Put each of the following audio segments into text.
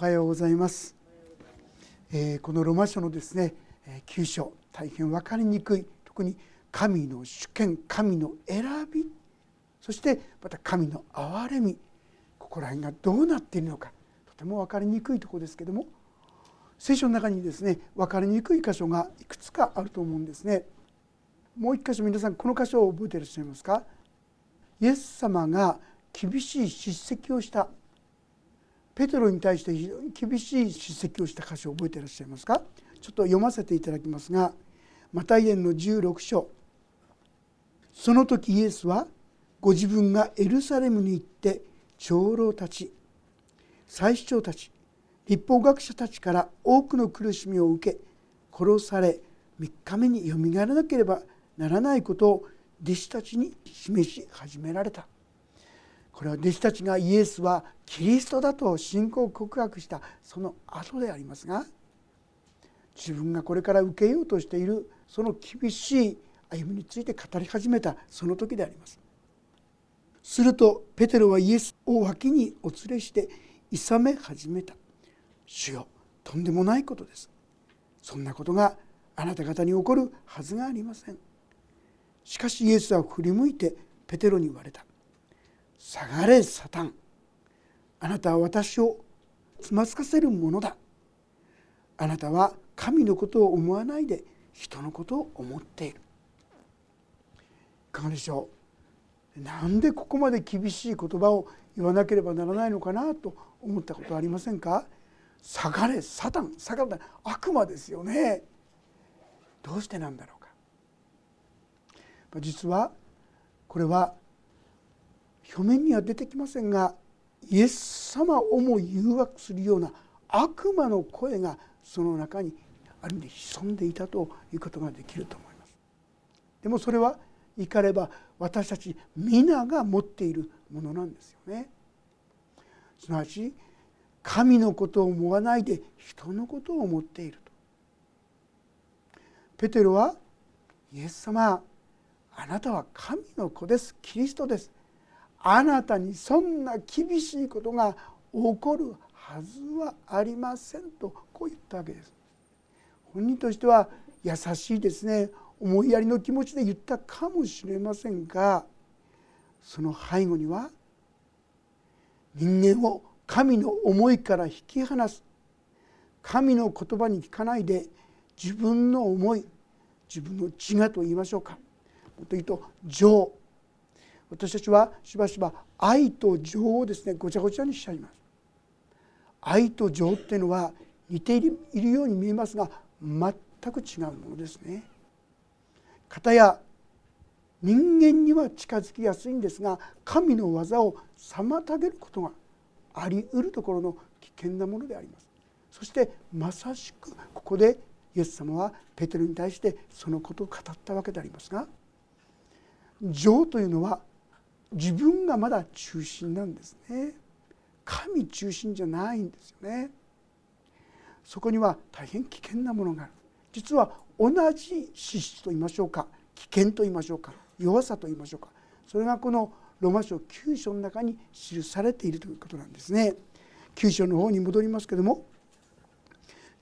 おはようございます、えー、このロマ書のですね9章大変分かりにくい特に神の主権神の選びそしてまた神の憐れみここら辺がどうなっているのかとても分かりにくいところですけども聖書の中にですね分かりにくい箇所がいくつかあると思うんですね。もう一箇所皆さんこの箇所を覚えていらっしゃいますか？イエス様が厳しい叱責をしたペテロに対して非常に厳しい叱責をした箇所を覚えていらっしゃいますか？ちょっと読ませていただきますがマタイエンの16章。その時イエスはご自分がエルサレムに行って長老たち祭司長たち立法学者たちから多くの苦しみを受け殺され3日目によみがえらなければならないことを弟子たちに示し始められた。これは弟子たちがイエスはキリストだと信仰告白したその後でありますが自分がこれから受けようとしているその厳しい歩みについて語り始めたその時であります。するとペテロはイエスを脇にお連れして諌め始めた。主よとんでもないことです。そんなことがあなた方に起こるはずがありません。しかしイエスは振り向いてペテロに言われた。下がれサタン。あなたは私をつまずかせるものだ。あなたは神のことを思わないで人のことを思っている。いかがでしょう？なんでここまで厳しい言葉を言わなければならないのかなと思ったことはありませんか？下がれサタン。下がれ悪魔ですよね。どうしてなんだろうか。実はこれは表面には出てきませんがイエス様をも誘惑するような悪魔の声がその中にある意味で潜んでいたということができると思います。でもそれは怒れば私たち皆が持っているものなんですよね。すなわち神のことを思わないで人のことを思っていると。ペテロはイエス様あなたは神の子ですキリストですあなたにそんな厳しいことが起こるはずはありませんとこう言ったわけです。本人としては優しいですね。思いやりの気持ちで言ったかもしれませんがその背後には人間を神の思いから引き離す神の言葉に聞かないで自分の思い自分の自我と言いましょうか。もっと言うと情。私たちはしばしば愛と情をですねごちゃごちゃにしちゃいます。愛と情っていうのは似ているように見えますが全く違うものですね。片や人間には近づきやすいんですが神の技を妨げることがあり得るところの危険なものであります。そしてまさしくここでイエス様はペテロに対してそのことを語ったわけでありますが情というのは自分がまだ中心なんですね。神中心じゃないんですよね。そこには大変危険なものがある。実は同じ資質と言いましょうか。危険と言いましょうか。弱さと言いましょうか。それがこのロマ書9章の中に記されているということなんですね。9章の方に戻りますけども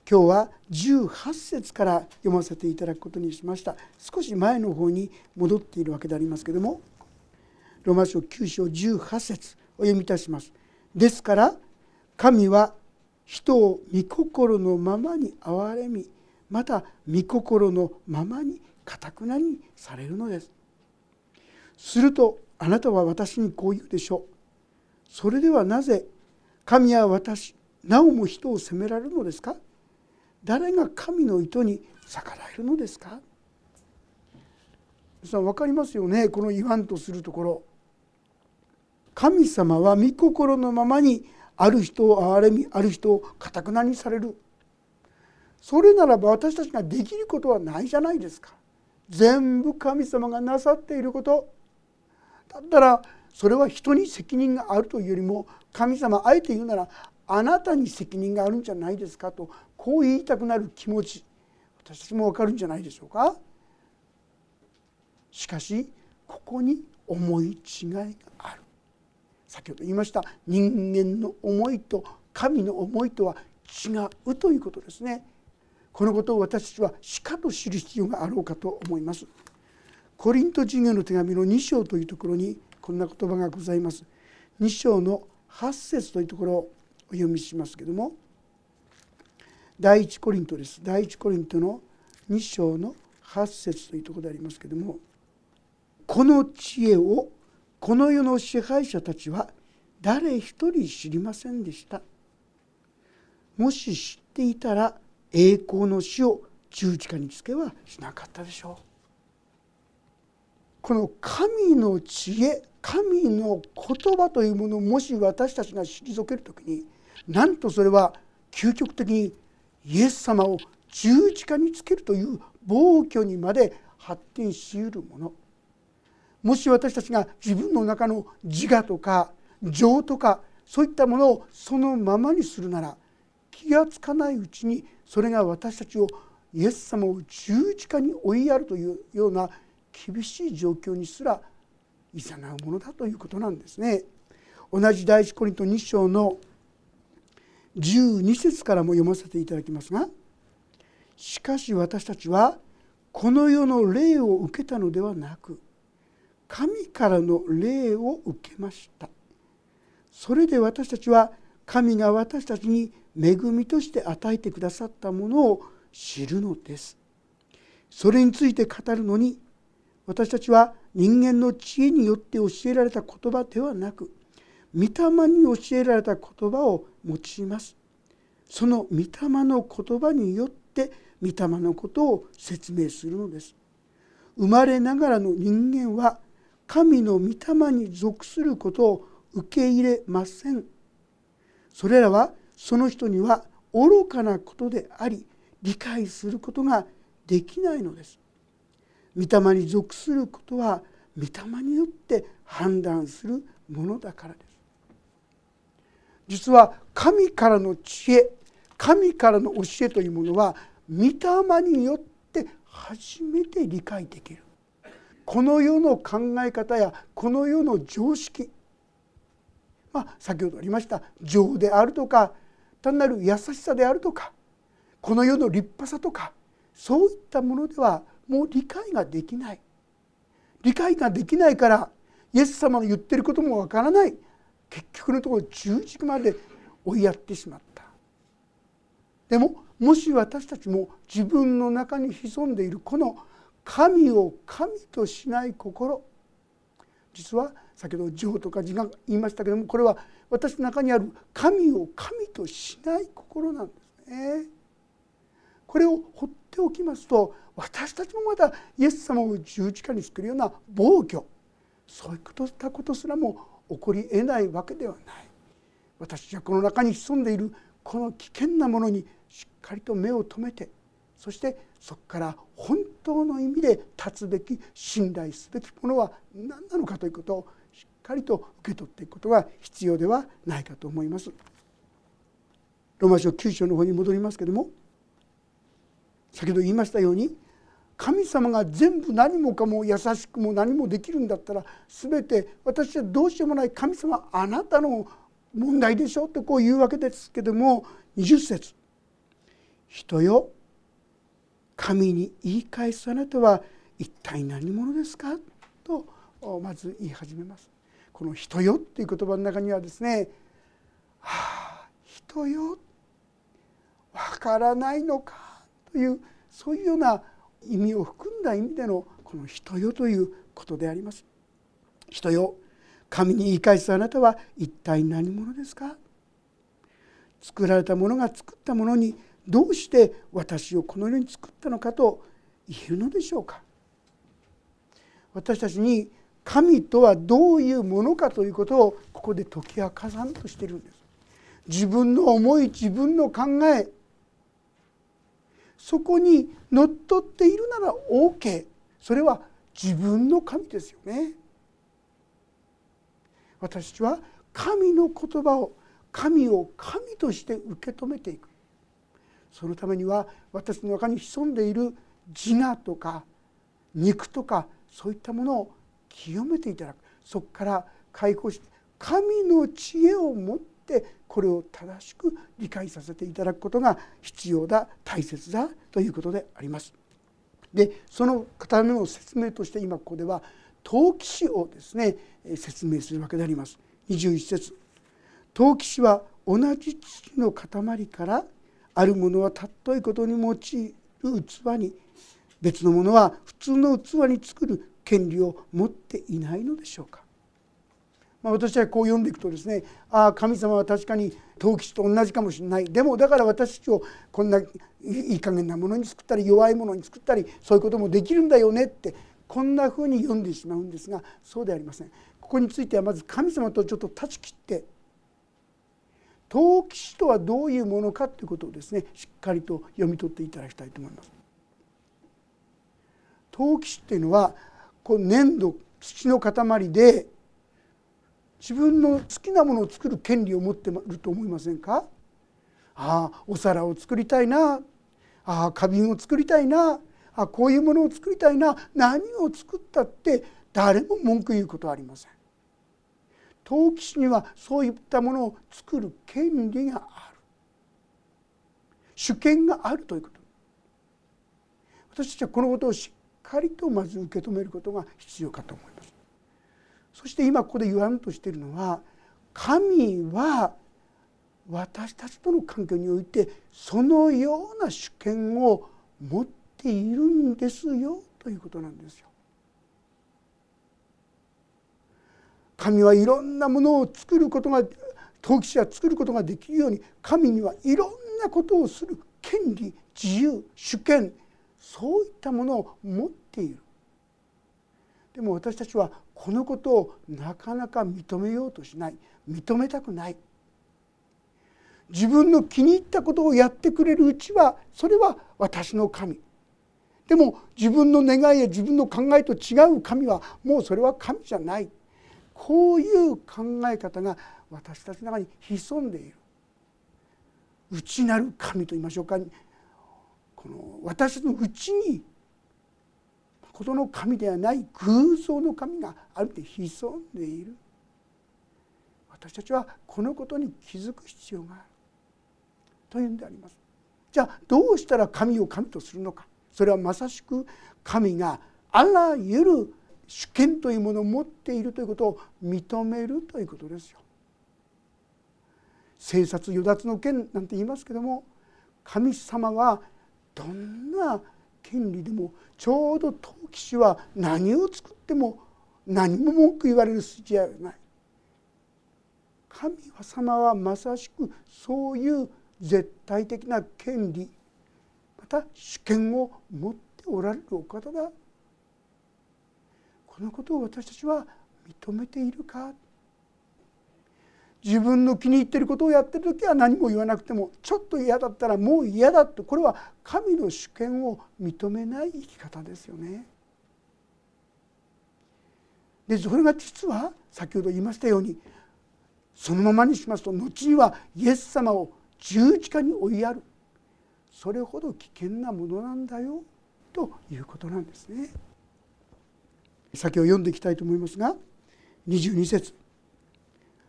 今日は18節から読ませていただくことにしました。少し前の方に戻っているわけでありますけどもロマ書9章18節お読みいたします。ですから神は人を御心のままに憐れみまた御心のままにかたくなにされるのです。するとあなたは私にこう言うでしょう。それではなぜ神は私なおも人を責められるのですか？誰が神の意図に逆らえるのですか？皆さん分かりますよねこの言わんとするところ。神様は御心のままにある人を憐れみある人をかたくなにされる。それならば私たちができることはないじゃないですか。全部神様がなさっていること。だったらそれは人に責任があるというよりも神様あえて言うならあなたに責任があるんじゃないですかとこう言いたくなる気持ち。私たちも分かるんじゃないでしょうか。しかしここに思い違いがある。先ほど言いました人間の思いと神の思いとは違うということですね。このことを私たちはしかと知る必要があろうかと思います。コリント人への手紙の2章というところにこんな言葉がございます。2章の8節というところをお読みしますけども。第一コリントです。第一コリントの2章の8節というところでありますけども。この知恵をこの世の支配者たちは誰一人知りませんでした。もし知っていたら栄光の死を十字架につけはしなかったでしょう。この神の知恵神の言葉というものをもし私たちが退ける時になんとそれは究極的にイエス様を十字架につけるという暴挙にまで発展しうるもの。もし私たちが自分の中の自我とか情とかそういったものをそのままにするなら気が付かないうちにそれが私たちをイエス様を十字架に追いやるというような厳しい状況にすらいざなうものだということなんですね。同じ第一コリント2章の12節からも読ませていただきますが「しかし私たちはこの世の霊を受けたのではなく神からの霊を受けました」それで私たちは神が私たちに恵みとして与えてくださったものを知るのです。それについて語るのに私たちは人間の知恵によって教えられた言葉ではなく御霊に教えられた言葉を用います。その御霊の言葉によって御霊のことを説明するのです。生まれながらの人間は神の御霊に属することを受け入れません。それらはその人には愚かなことであり理解することができないのです。御霊に属することは御霊によって判断するものだからです。実は神からの知恵神からの教えというものは御霊によって初めて理解できる。この世の考え方やこの世の常識。まあ、先ほどありました情であるとか単なる優しさであるとかこの世の立派さとかそういったものではもう理解ができない。理解ができないからイエス様の言ってることもわからない。結局のところ十字まで追いやってしまった。でももし私たちも自分の中に潜んでいるこの神を神としない心。実は先ほど情とか自我言いましたけどもこれは私の中にある神を神としない心なんですね。これを放っておきますと私たちもまだイエス様を十字架に作るような暴挙。そういったことすらも起こりえないわけではない。私はこの中に潜んでいるこの危険なものにしっかりと目を留めてそしてそこから本当の意味で立つべき信頼すべきものは何なのかということをしっかりと受け取っていくことが必要ではないかと思います。ローマ書9章の方に戻りますけども先ほど言いましたように神様が全部何もかも優しくも何もできるんだったら全て私はどうしようもない神様あなたの問題でしょってこう言うわけですけども20節人よ神に言い返すあなたは一体何者ですか?」とまず言い始めます。この「人よ」っていう言葉の中にはですね「はあ人よわからないのか」というそういうような意味を含んだ意味でのこの「人よ」ということであります。人よ神に言い返すあなたは一体何者ですか？作られたものが作ったものにどうして私をこの世に作ったのかと言えるのでしょうか。私たちに神とはどういうものかということをここで解き明かさんとしているんです。自分の思い自分の考えそこにのっとっているなら OK それは自分の神ですよね。私たちは神の言葉を神を神として受け止めていく。そのためには私の中に潜んでいる自我とか肉とかそういったものを清めていただくそこから解放して神の知恵を持ってこれを正しく理解させていただくことが必要だ大切だということであります。でその方の説明として今ここでは陶器師をですね説明するわけであります。21節陶器師は同じ土の塊からあるものは尊いことに用いる器に別のものは普通の器に作る権利を持っていないのでしょうか、まあ、私はこう読んでいくとですねああ神様は確かに陶器師と同じかもしれないでもだから私たちをこんないい加減なものに作ったり弱いものに作ったりそういうこともできるんだよねってこんなふうに読んでしまうんですがそうではありません。ここについてはまず神様とちょっと断ち切って陶器師とはどういうものかということをですねしっかりと読み取っていただきたいと思います。陶器師っていうのはこう粘土土の塊で自分の好きなものを作る権利を持ってると思いませんか？ああお皿を作りたいなああ花瓶を作りたいなあこういうものを作りたいな何を作ったって誰も文句言うことはありません。陶器師にはそういったものを作る権利がある。主権があるということ。私たちはこのことをしっかりとまず受け止めることが必要かと思います。そして今ここで言わんとしているのは神は私たちとの関係においてそのような主権を持っているんですよということなんですよ。神はいろんなものを作ることが陶器師は作ることができるように神にはいろんなことをする権利自由主権そういったものを持っている。でも私たちはこのことをなかなか認めようとしない。認めたくない。自分の気に入ったことをやってくれるうちはそれは私の神。でも自分の願いや自分の考えと違う神はもうそれは神じゃない。こういう考え方が私たちの中に潜んでいる。内なる神と言いましょうか。この私のうちにことの神ではない偶像の神があるって潜んでいる。私たちはこのことに気づく必要がある。というんであります。じゃあどうしたら神を神とするのか。それはまさしく神があらゆる主権というものを持っているということを認めるということですよ。生殺与奪の権なんて言いますけども神様はどんな権利でもちょうど陶器師は何を作っても何も文句言われる筋合いはない。神様はまさしくそういう絶対的な権利また主権を持っておられるお方だこのことを私たちは認めているか？自分の気に入ってることをやってる時は何も言わなくてもちょっと嫌だったらもう嫌だとこれは神の主権を認めない生き方ですよね。でそれが実は先ほど言いましたようにそのままにしますと後にはイエス様を十字架に追いやるそれほど危険なものなんだよということなんですね。先を読んでいきたいと思いますが22節。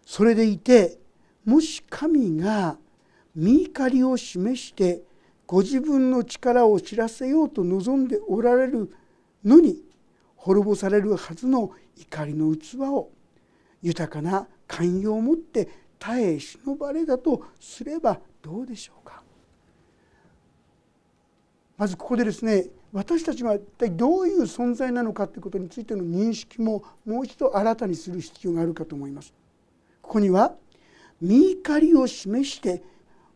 それでいてもし神が見怒りを示してご自分の力を知らせようと望んでおられるのに滅ぼされるはずの怒りの器を豊かな寛容をもって耐え忍ばれたとすればどうでしょうか。まずここでですね私たちが一体どういう存在なのかということについての認識ももう一度新たにする必要があるかと思います。ここには見怒りを示して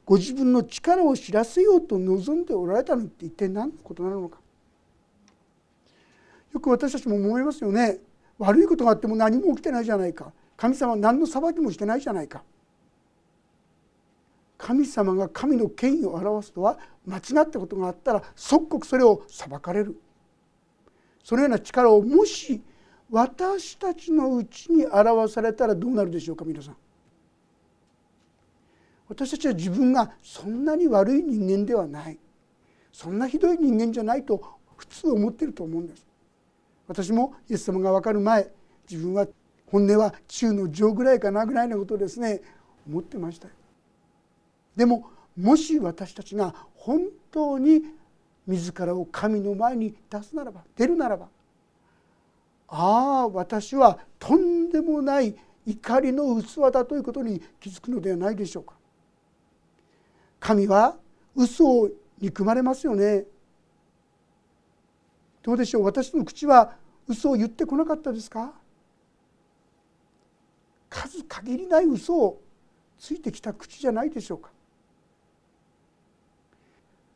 ご自分の力を知らせようと望んでおられたのって一体何のことなのか。よく私たちも思いますよね。悪いことがあっても何も起きてないじゃないか。神様は何の裁きもしてないじゃないか。神様が神の権威を表すとは間違ったことがあったら即刻それを裁かれる。そのような力をもし私たちのうちに表されたらどうなるでしょうか皆さん。私たちは自分がそんなに悪い人間ではない。そんなひどい人間じゃないと普通思ってると思うんです。私もイエス様が分かる前自分は本音は中の上ぐらいかなぐらいのことをですね思ってましたよ。でももし私たちが本当に自らを神の前に出すならば出るならばああ私はとんでもない怒りの器だということに気づくのではないでしょうか。神は嘘を憎まれますよね。どうでしょう？私の口は嘘を言ってこなかったですか？数限りない嘘をついてきた口じゃないでしょうか。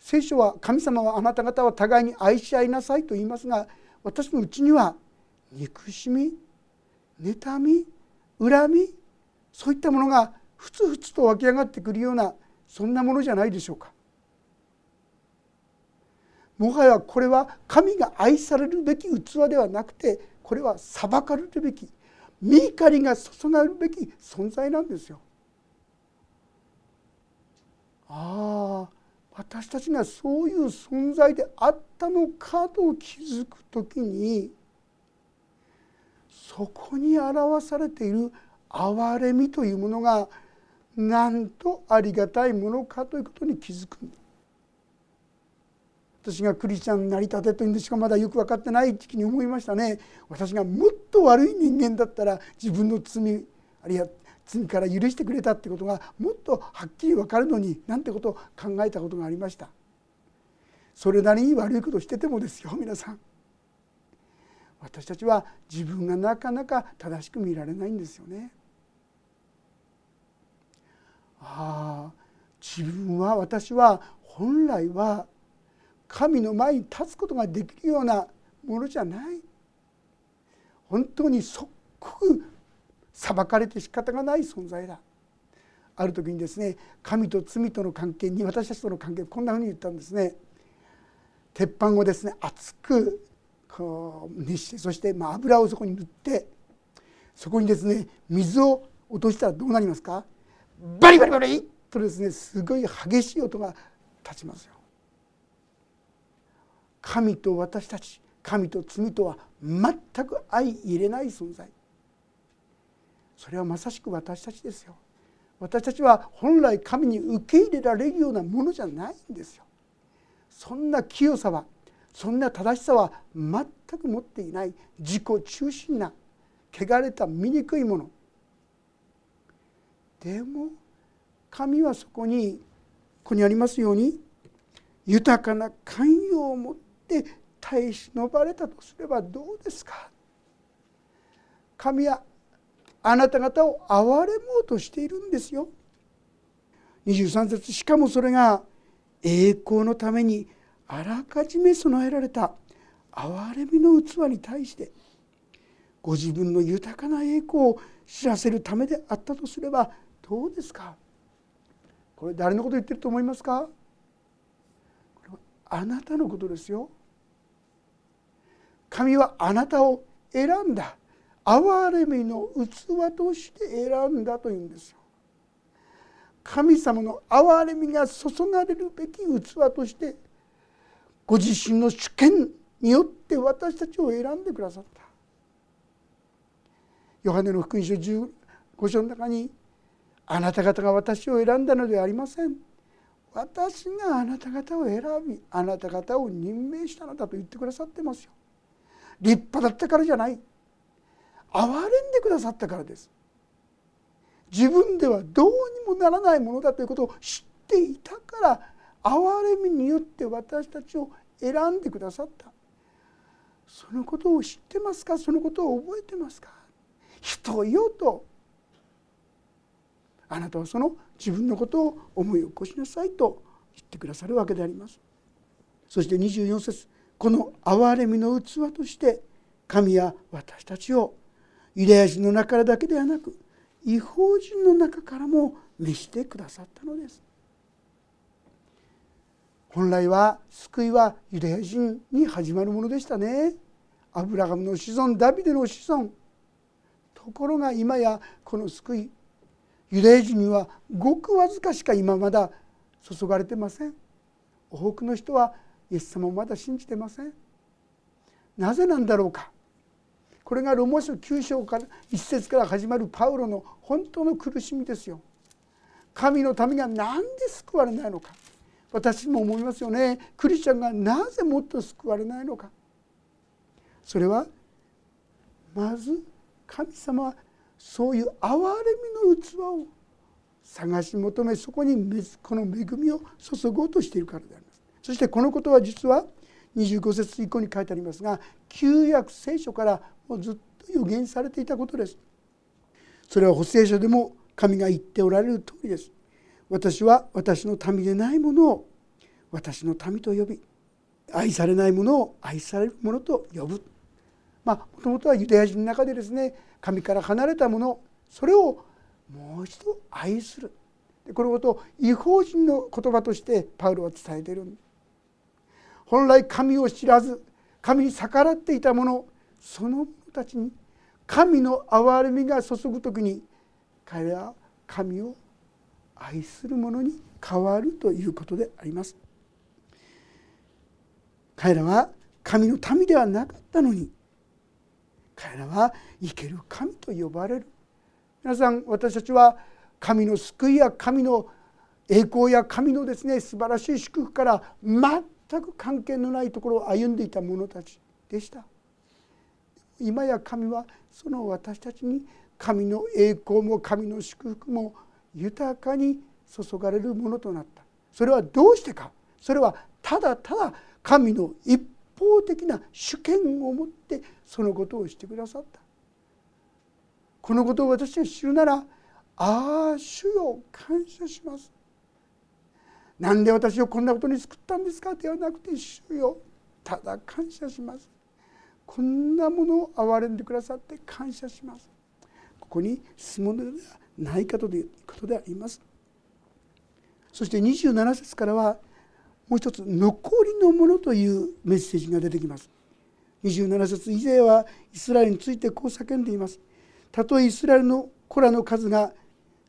聖書は神様はあなた方は互いに愛し合いなさいと言いますが私のうちには憎しみ妬み恨みそういったものがふつふつと湧き上がってくるようなそんなものじゃないでしょうか。もはやこれは神が愛されるべき器ではなくてこれは裁かれるべき御怒りが注がれるべき存在なんですよ。ああ私たちがそういう存在であったのかと気づく時にそこに表されている憐れみというものがなんとありがたいものかということに気づく私がクリスチャンになりたてというんでしかまだよく分かってない時期に思いましたね。私がもっと悪い人間だったら自分の罪あるいは罪から許してくれたってことがもっとはっきり分かるのになんてことを考えたことがありました。それなりに悪いことしててもですよ皆さん。私たちは自分がなかなか正しく見られないんですよね。ああ自分は私は本来は神の前に立つことができるようなものじゃない。本当に即刻裁かれて仕方がない存在だ。ある時にですね神と罪との関係に私たちとの関係こんなふうに言ったんですね。鉄板をですね熱くこう熱してそしてま油をそこに塗ってそこにですね水を落としたらどうなりますか？バリバリバリとですねすごい激しい音が立ちますよ。神と私たち神と罪とは全く相入れない存在。それはまさしく私たちですよ。私たちは本来神に受け入れられるようなものじゃないんですよ。そんな清さはそんな正しさは全く持っていない。自己中心な汚れた醜いもの。でも神はそこにここにありますように豊かな寛容を持って耐え忍ばれたとすればどうですか？神はあなた方を憐れもうとしているんですよ。23節しかもそれが栄光のためにあらかじめ備えられた。憐れみの器に対して。ご自分の豊かな栄光を知らせるためであったとすればどうですか？これ誰のこと言ってると思いますか？これはあなたのことですよ。神はあなたを選んだ。憐れみの器として選んだというんですよ。神様の憐れみが注がれるべき器としてご自身の主権によって私たちを選んでくださった。ヨハネの福音書15章の中に「あなた方が私を選んだのではありません」「私があなた方を選びあなた方を任命したのだ」と言ってくださってますよ。立派だったからじゃない憐れんでくださったからです。自分ではどうにもならないものだということを知っていたから憐れみによって私たちを選んでくださった。そのことを知ってますか？そのことを覚えてますか？人よと。あなたはその自分のことを思い起こしなさいと言ってくださるわけであります。そして24節この憐れみの器として神は私たちをユダヤ人の中からだけではなく違法人の中からも召してくださったのです。本来は救いはユダヤ人に始まるものでしたね。アブラハムの子孫ダビデの子孫。ところが今やこの救いユダヤ人にはごくわずかしか今まだ注がれてません。多くの人はイエス様をまだ信じてません。なぜなんだろうか。これがロモ書9章から1節から始まるパウロの本当の苦しみですよ。神の民が何で救われないのか。私も思いますよね。クリスチャンがなぜもっと救われないのか。それはまず神様はそういう憐れみの器を探し求めそこにこの恵みを注ごうとしているからであります。そしてこのことは実は25節以降に書いてありますが旧約聖書からもうずっと予言されていたことです。それは補正書でも神が言っておられる通りです。私は私の民でないものを私の民と呼び愛されないものを愛されるものと呼ぶ。まあもともとはユダヤ人の中でですね神から離れたものそれをもう一度愛する。このことを違法人の言葉としてパウロは伝えているんです。本来神を知らず神に逆らっていた者その者たちに神の憐れみが注ぐ時に彼らは神を愛する者に変わるということであります。彼らは神の民ではなかったのに彼らは生ける神と呼ばれる。皆さん私たちは神の救いや神の栄光や神のですね素晴らしい祝福から全全く関係のないところを歩んでいた者たちでした。今や神はその私たちに神の栄光も神の祝福も豊かに注がれるものとなった。それはどうしてか。それはただただ神の一方的な主権を持ってそのことをしてくださった。このことを私が知るならああ主よ感謝します。なんで私をこんなことに救ったんですかではなくて主よ。ただ感謝します。こんなものを憐れんでくださって感謝します。ここに住むのではないかということであります。そして27節からはもう一つ「残りのもの」というメッセージが出てきます。27節以前はイスラエルについてこう叫んでいます。たとえイスラエルの子らの数が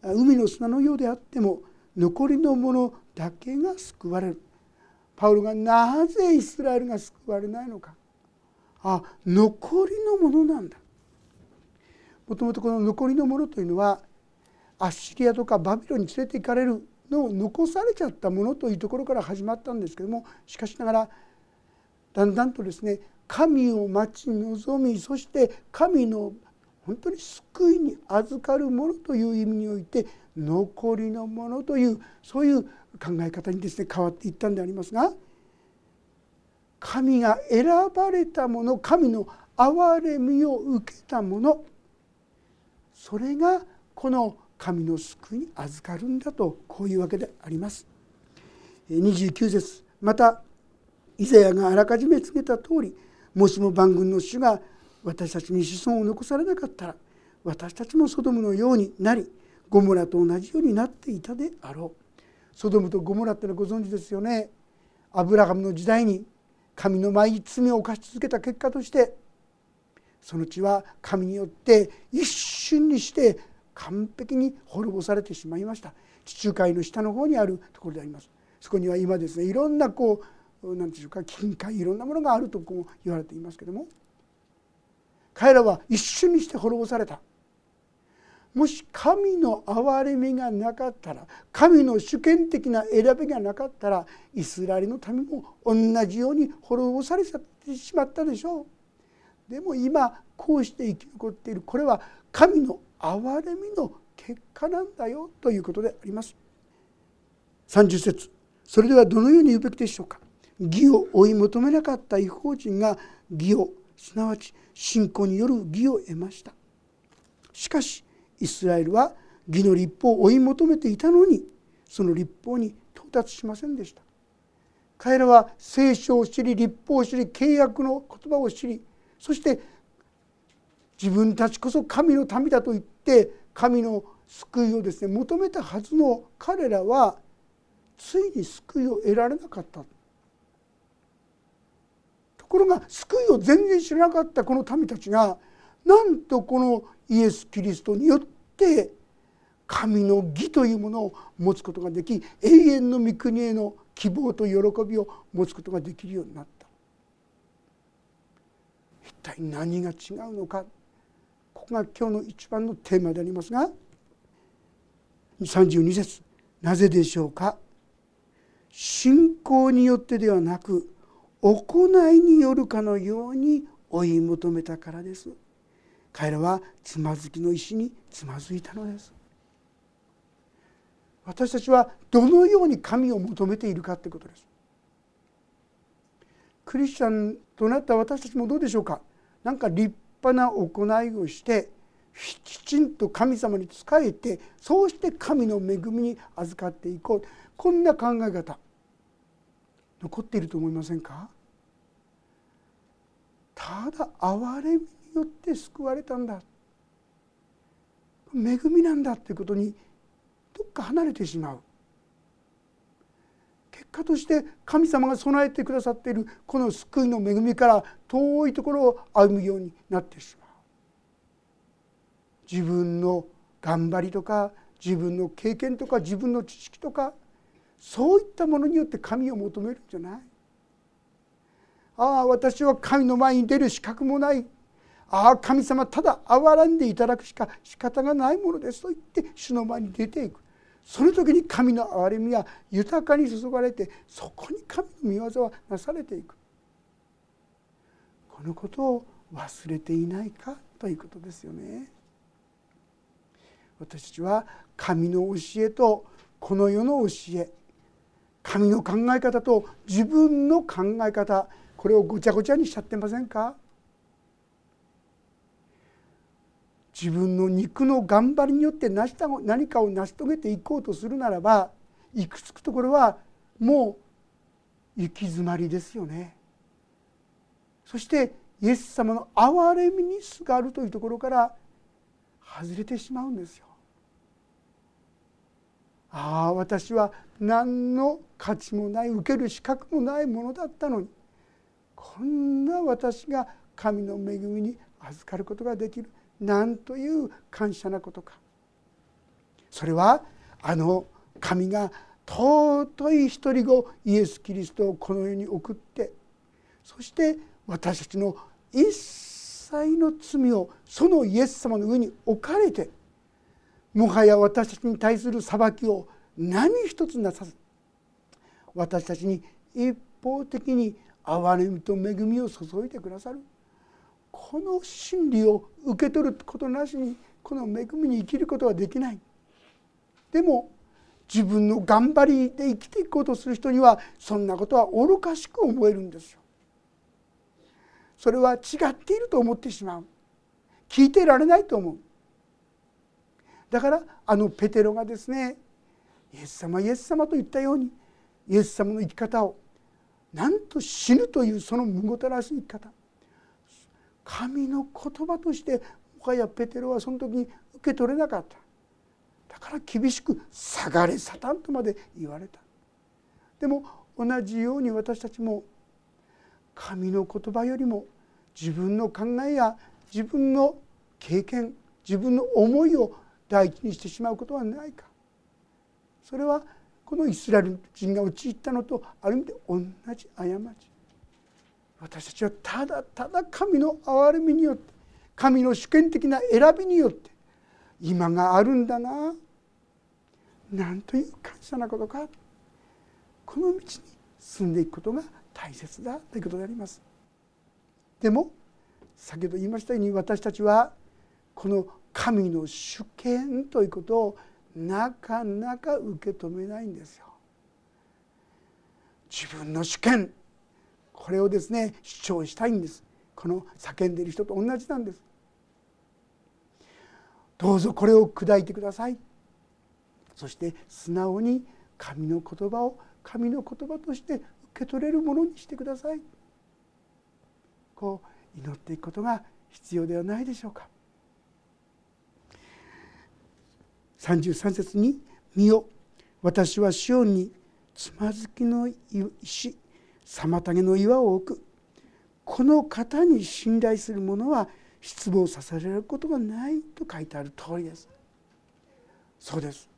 海の砂のようであっても残りのものだけが救われる。パウロがなぜイスラエルが救われないのか。あ残りのものなんだ。もともとこの残りのものというのはアッシリアとかバビロに連れて行かれるのを残されちゃったものというところから始まったんですけどもしかしながらだんだんとですね神を待ち望みそして神の本当に救いに預かるものという意味において残りのものというそういう考え方にですね変わっていったんでありますが神が選ばれたもの神の憐れみを受けたものそれがこの神の救いに預かるんだとこういうわけであります。29節またイザヤがあらかじめ告げた通りもしも万軍の主が私たちに子孫を残されなかったら私たちもソドムのようになりゴモラと同じようになっていたであろう。ソドムとゴモラってのはご存知ですよね。アブラハムの時代に神の前に罪を犯し続けた結果としてその地は神によって一瞬にして完璧に滅ぼされてしまいました地中海の下の方にあるところでありますそこには今ですねいろんなこう何でしょうか金塊いろんなものがあるとこう言われていますけども彼らは一瞬にして滅ぼされたもし神の憐れみがなかったら神の主権的な選びがなかったらイスラエルの民も同じように滅ぼされてしまったでしょう。でも今こうして生き残っているこれは神の憐れみの結果なんだよということであります。30節。それではどのように言うべきでしょうか。義を追い求めなかった違法人が義をすなわち信仰による義を得ました。しかしイスラエルは義の立法を追い求めていたのにその立法に到達しませんでした。彼らは聖書を知り立法を知り契約の言葉を知りそして自分たちこそ神の民だと言って神の救いをですね求めたはずの彼らはついに救いを得られなかった。ところが救いを全然知らなかったこの民たちがなんとこのイエス・キリストによって神の義というものを持つことができ永遠の御国への希望と喜びを持つことができるようになった。一体何が違うのか。ここが今日の一番のテーマでありますが32節なぜでしょうか。信仰によってではなく行いによるかのように追い求めたからです。彼らはつまずきの石につまずいたのです。私たちはどのように神を求めているかということです。クリスチャンとなった私たちもどうでしょうか。何か立派な行いをしてきちんと神様に仕えてそうして神の恵みに預かっていこう。こんな考え方。残っていると思いませんか。ただ憐れみよって救われたんだ。恵みなんだということにどっか離れてしまう。結果として神様が備えてくださっているこの救いの恵みから遠いところを歩むようになってしまう。自分の頑張りとか自分の経験とか自分の知識とかそういったものによって神を求めるんじゃない。ああ私は神の前に出る資格もない。ああ神様ただ憐らんでいただくしか仕方がないものですと言って主の前に出ていく。その時に神の憐れみは豊かに注がれてそこに神の御業はなされていく。このことを忘れていないかということですよね。私たちは神の教えとこの世の教え神の考え方と自分の考え方これをごちゃごちゃにしちゃってませんか？自分の肉の頑張りによって成した何かを成し遂げていこうとするならば行くつくところはもう行き詰まりですよね。そしてイエス様の憐れみにすがるというところから外れてしまうんですよ。ああ私は何の価値もない受ける資格もないものだったのにこんな私が神の恵みに預かることができるなんという感謝なことか。それはあの神が尊い一人子イエス・キリストをこの世に送ってそして私たちの一切の罪をそのイエス様の上に置かれてもはや私たちに対する裁きを何一つなさず私たちに一方的に憐れみと恵みを注いでくださる。この真理を受け取ることなしにこの恵みに生きることはできない。でも自分の頑張りで生きていこうとする人にはそんなことは愚かしく思えるんですよ。それは違っていると思ってしまう。聞いてられないと思う。だからあのペテロがですねイエス様イエス様と言ったようにイエス様の生き方をなんと死ぬというそのむごたらしい生き方。神の言葉としてもはやペテロはその時に受け取れなかった。だから厳しく「下がれサタン」とまで言われた。でも同じように私たちも神の言葉よりも自分の考えや自分の経験自分の思いを第一にしてしまうことはないか。それはこのイスラエル人が陥ったのとある意味で同じ過ち。私たちはただただ神の憐れみによって神の主権的な選びによって今があるんだな。なんという感謝なことか。この道に進んでいくことが大切だということであります。でも先ほど言いましたように私たちはこの神の主権ということをなかなか受け止めないんですよ。自分の主権これをですね主張したいんです。この叫んでいる人と同じなんです。どうぞこれを砕いてください。そして素直に神の言葉を神の言葉として受け取れるものにしてください。こう祈っていくことが必要ではないでしょうか。33節に「見よ私はシオンにつまずきの石妨げの岩を置く。この方に信頼する者は失望させられることがないと書いてある通りです。そうです。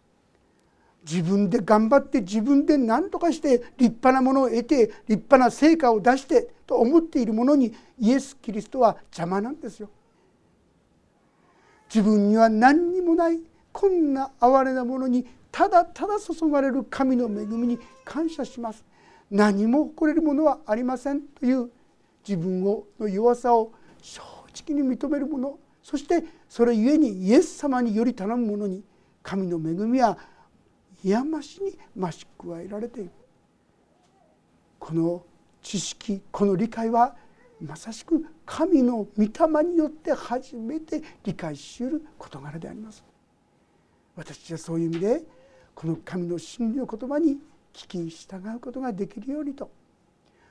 自分で頑張って自分で何とかして立派なものを得て立派な成果を出してと思っているものにイエス・キリストは邪魔なんですよ。自分には何にもないこんな哀れなものにただただ注がれる神の恵みに感謝します。何も誇れるものはありませんという自分をの弱さを正直に認める者そしてそれゆえにイエス様により頼む者に神の恵みは癒ましに増し加えられている。この知識この理解はまさしく神の御霊によって初めて理解しうる事柄であります。私はそういう意味でこの神の真理の言葉に聞き従うことができるようにと。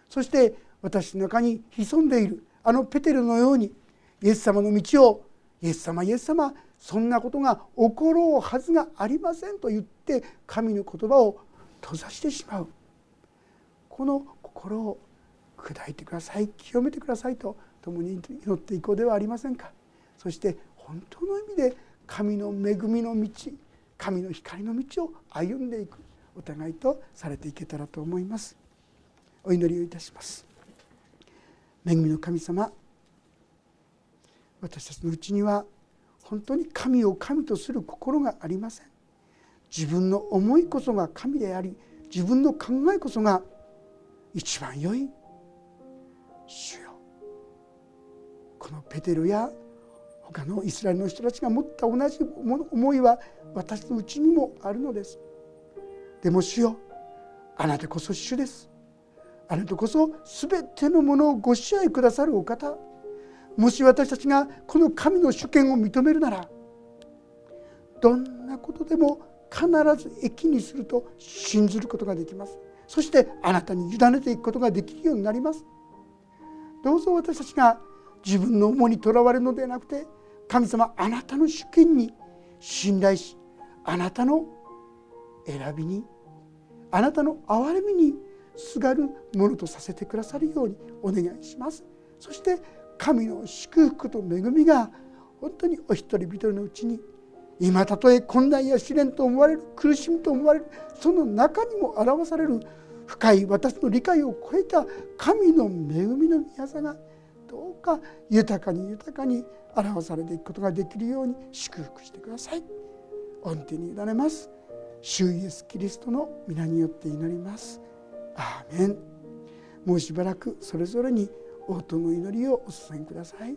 そして私の中に潜んでいるあのペテルのようにイエス様の道をイエス様イエス様そんなことが起ころうはずがありませんと言って神の言葉を閉ざしてしまう。この心を砕いてください清めてくださいと共に祈っていこうではありませんか。そして本当の意味で神の恵みの道神の光の道を歩んでいく。お互いとされていけたらと思います。お祈りをいたします。恵みの神様私たちのうちには本当に神を神とする心がありません。自分の思いこそが神であり自分の考えこそが一番良い主よ。このペテロや他のイスラエルの人たちが持った同じ思いは私のうちにもあるのです。でも主よあなたこそ主です。あなたこそ全てのものをご支配くださるお方。もし私たちがこの神の主権を認めるならどんなことでも必ず益にすると信ずることができます。そしてあなたに委ねていくことができるようになります。どうぞ私たちが自分の思いにとらわれるのではなくて神様あなたの主権に信頼しあなたの選びにあなたの憐れみにすがるものとさせてくださるようにお願いしますそして神の祝福と恵みが本当にお一人一人のうちに今たとえ困難や試練と思われる苦しみと思われるその中にも表される深い私の理解を超えた神の恵みの宮座がどうか豊かに豊かに表されていくことができるように祝福してください。御手に委ねます。主イエスキリストの皆によって祈ります。アーメンもうしばらくそれぞれに応答の祈りをお捧げください。